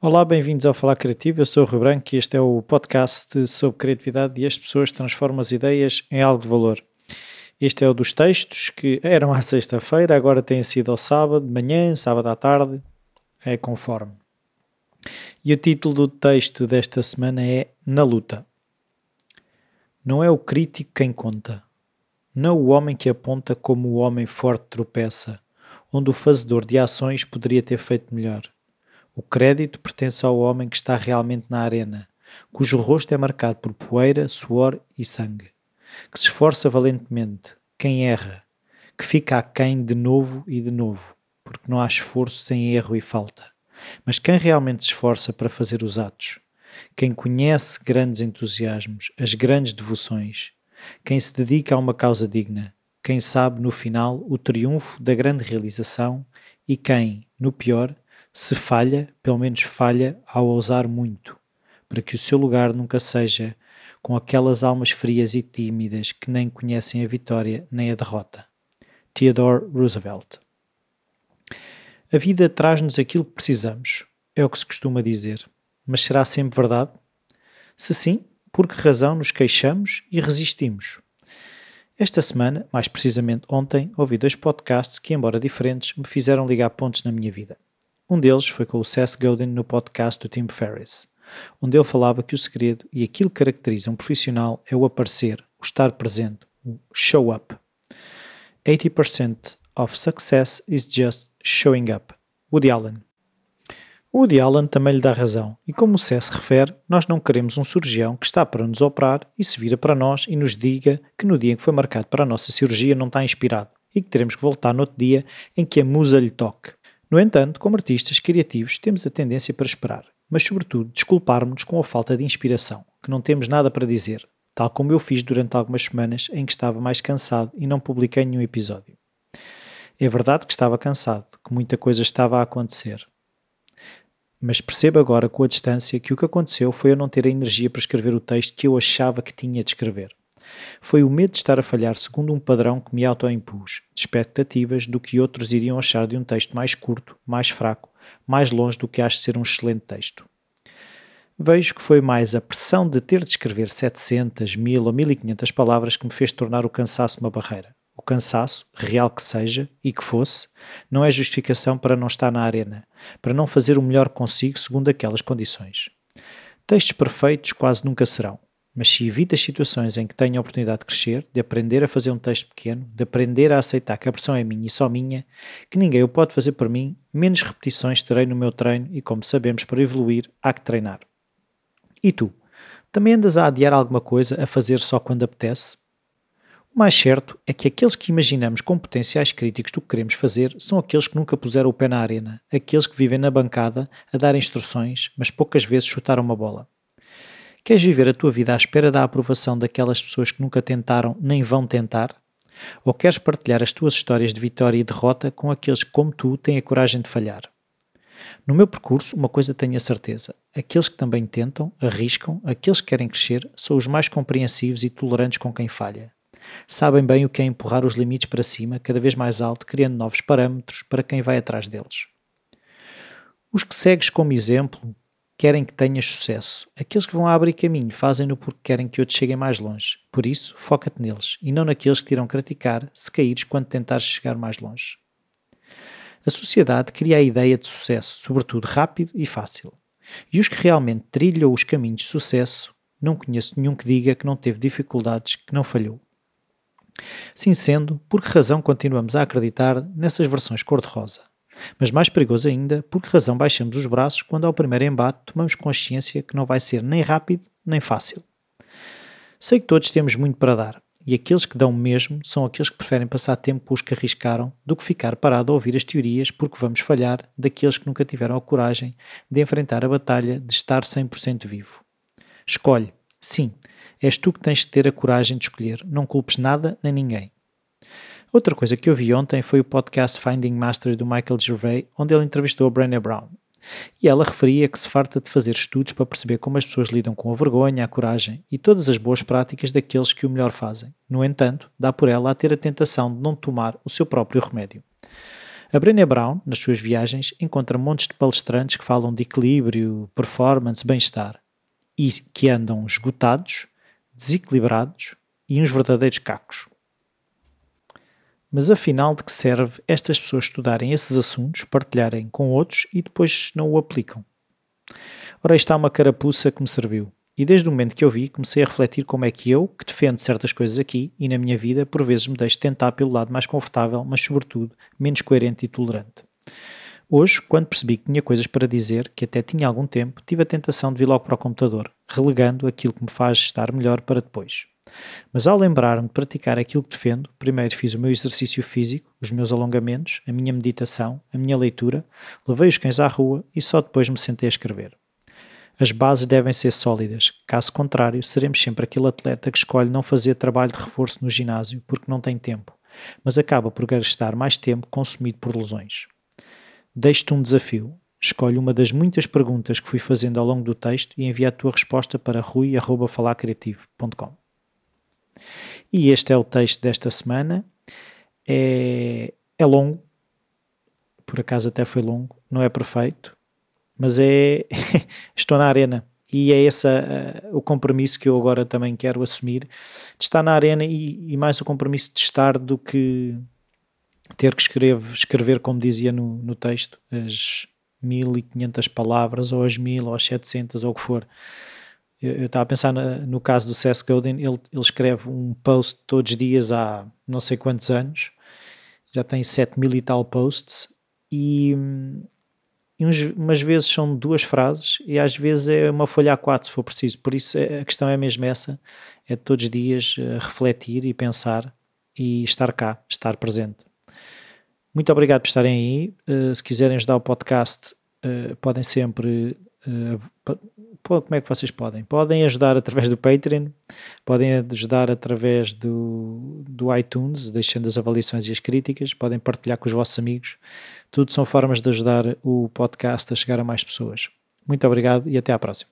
Olá, bem-vindos ao Falar Criativo. Eu sou o Rui e este é o podcast sobre criatividade e as pessoas transformam as ideias em algo de valor. Este é o dos textos que eram à sexta-feira, agora têm sido ao sábado de manhã, sábado à tarde, é conforme. E o título do texto desta semana é Na Luta. Não é o crítico quem conta, não o homem que aponta como o homem forte tropeça, onde o fazedor de ações poderia ter feito melhor. O crédito pertence ao homem que está realmente na arena, cujo rosto é marcado por poeira, suor e sangue, que se esforça valentemente, quem erra, que fica aquém de novo e de novo, porque não há esforço sem erro e falta. Mas quem realmente se esforça para fazer os atos, quem conhece grandes entusiasmos, as grandes devoções, quem se dedica a uma causa digna, quem sabe no final o triunfo da grande realização e quem, no pior, se falha, pelo menos falha ao ousar muito, para que o seu lugar nunca seja com aquelas almas frias e tímidas que nem conhecem a vitória nem a derrota. Theodore Roosevelt. A vida traz-nos aquilo que precisamos, é o que se costuma dizer. Mas será sempre verdade? Se sim, por que razão nos queixamos e resistimos? Esta semana, mais precisamente ontem, ouvi dois podcasts que, embora diferentes, me fizeram ligar pontos na minha vida. Um deles foi com o Seth Godin no podcast do Tim Ferriss, onde ele falava que o segredo e aquilo que caracteriza um profissional é o aparecer, o estar presente, o show up. 80% of success is just showing up. Woody Allen. Woody Allen também lhe dá razão, e como o Seth refere, nós não queremos um cirurgião que está para nos operar e se vira para nós e nos diga que no dia em que foi marcado para a nossa cirurgia não está inspirado e que teremos que voltar no outro dia em que a musa lhe toque. No entanto, como artistas criativos, temos a tendência para esperar, mas sobretudo desculparmos-nos com a falta de inspiração, que não temos nada para dizer, tal como eu fiz durante algumas semanas em que estava mais cansado e não publiquei nenhum episódio. É verdade que estava cansado, que muita coisa estava a acontecer. Mas percebo agora com a distância que o que aconteceu foi eu não ter a energia para escrever o texto que eu achava que tinha de escrever. Foi o medo de estar a falhar segundo um padrão que me autoimpus, de expectativas do que outros iriam achar de um texto mais curto, mais fraco, mais longe do que acho ser um excelente texto. Vejo que foi mais a pressão de ter de escrever 700, 1000 ou 1500 palavras que me fez tornar o cansaço uma barreira. O cansaço, real que seja e que fosse, não é justificação para não estar na arena, para não fazer o melhor consigo segundo aquelas condições. Textos perfeitos quase nunca serão. Mas se evita as situações em que tenho a oportunidade de crescer, de aprender a fazer um texto pequeno, de aprender a aceitar que a pressão é minha e só minha, que ninguém o pode fazer por mim, menos repetições terei no meu treino e, como sabemos, para evoluir há que treinar. E tu? Também andas a adiar alguma coisa a fazer só quando apetece? O mais certo é que aqueles que imaginamos como potenciais críticos do que queremos fazer são aqueles que nunca puseram o pé na arena, aqueles que vivem na bancada a dar instruções, mas poucas vezes chutaram uma bola. Queres viver a tua vida à espera da aprovação daquelas pessoas que nunca tentaram nem vão tentar? Ou queres partilhar as tuas histórias de vitória e derrota com aqueles que, como tu, têm a coragem de falhar? No meu percurso, uma coisa tenho a certeza: aqueles que também tentam, arriscam, aqueles que querem crescer, são os mais compreensivos e tolerantes com quem falha. Sabem bem o que é empurrar os limites para cima, cada vez mais alto, criando novos parâmetros para quem vai atrás deles. Os que segues como exemplo querem que tenhas sucesso. Aqueles que vão abrir caminho fazem-no porque querem que outros cheguem mais longe. Por isso, foca-te neles e não naqueles que te irão criticar se caíres quando tentares chegar mais longe. A sociedade cria a ideia de sucesso, sobretudo rápido e fácil. E os que realmente trilham os caminhos de sucesso, não conheço nenhum que diga que não teve dificuldades, que não falhou. Sim sendo, por que razão continuamos a acreditar nessas versões cor-de-rosa? Mas mais perigoso ainda, por que razão baixamos os braços quando ao primeiro embate tomamos consciência que não vai ser nem rápido nem fácil. Sei que todos temos muito para dar, e aqueles que dão mesmo são aqueles que preferem passar tempo com os que arriscaram do que ficar parado a ouvir as teorias porque vamos falhar daqueles que nunca tiveram a coragem de enfrentar a batalha de estar 100% vivo. Escolhe. Sim, és tu que tens de ter a coragem de escolher, não culpes nada nem ninguém. Outra coisa que eu vi ontem foi o podcast Finding Mastery do Michael Gervais, onde ele entrevistou a Brené Brown. E ela referia que se farta de fazer estudos para perceber como as pessoas lidam com a vergonha, a coragem e todas as boas práticas daqueles que o melhor fazem. No entanto, dá por ela a ter a tentação de não tomar o seu próprio remédio. A Brené Brown, nas suas viagens, encontra montes de palestrantes que falam de equilíbrio, performance, bem-estar e que andam esgotados, desequilibrados e uns verdadeiros cacos. Mas afinal, de que serve estas pessoas estudarem esses assuntos, partilharem com outros e depois não o aplicam? Ora, está uma carapuça que me serviu. E desde o momento que eu vi, comecei a refletir como é que eu, que defendo certas coisas aqui e na minha vida, por vezes me deixo tentar pelo lado mais confortável, mas sobretudo menos coerente e tolerante. Hoje, quando percebi que tinha coisas para dizer, que até tinha algum tempo, tive a tentação de vir logo para o computador, relegando aquilo que me faz estar melhor para depois. Mas ao lembrar-me de praticar aquilo que defendo, primeiro fiz o meu exercício físico, os meus alongamentos, a minha meditação, a minha leitura, levei os cães à rua e só depois me sentei a escrever. As bases devem ser sólidas, caso contrário, seremos sempre aquele atleta que escolhe não fazer trabalho de reforço no ginásio porque não tem tempo, mas acaba por gastar mais tempo consumido por lesões. Deixo-te um desafio. Escolhe uma das muitas perguntas que fui fazendo ao longo do texto e envia a tua resposta para rui.falacreativo.com. E este é o texto desta semana. É, é longo, por acaso até foi longo, não é perfeito, mas é estou na arena e é esse uh, o compromisso que eu agora também quero assumir de estar na arena e, e mais o compromisso de estar do que ter que escrever, escrever como dizia no, no texto, as 1500 palavras ou as 1000 ou as 700 ou o que for. Eu, estava a pensar no caso do Seth Godin, ele, ele escreve um post todos os dias há não sei quantos anos, já tem 7 mil e tal posts e e uns, umas vezes são duas frases e às vezes é uma folha A4 se for preciso. Por isso é, a questão é mesmo essa, é todos os dias uh, refletir e pensar e estar cá, estar presente. Muito obrigado por estarem aí. Uh, se quiserem ajudar o podcast, uh, podem sempre como é que vocês podem? Podem ajudar através do Patreon, podem ajudar através do, do iTunes, deixando as avaliações e as críticas, podem partilhar com os vossos amigos. Tudo são formas de ajudar o podcast a chegar a mais pessoas. Muito obrigado e até à próxima.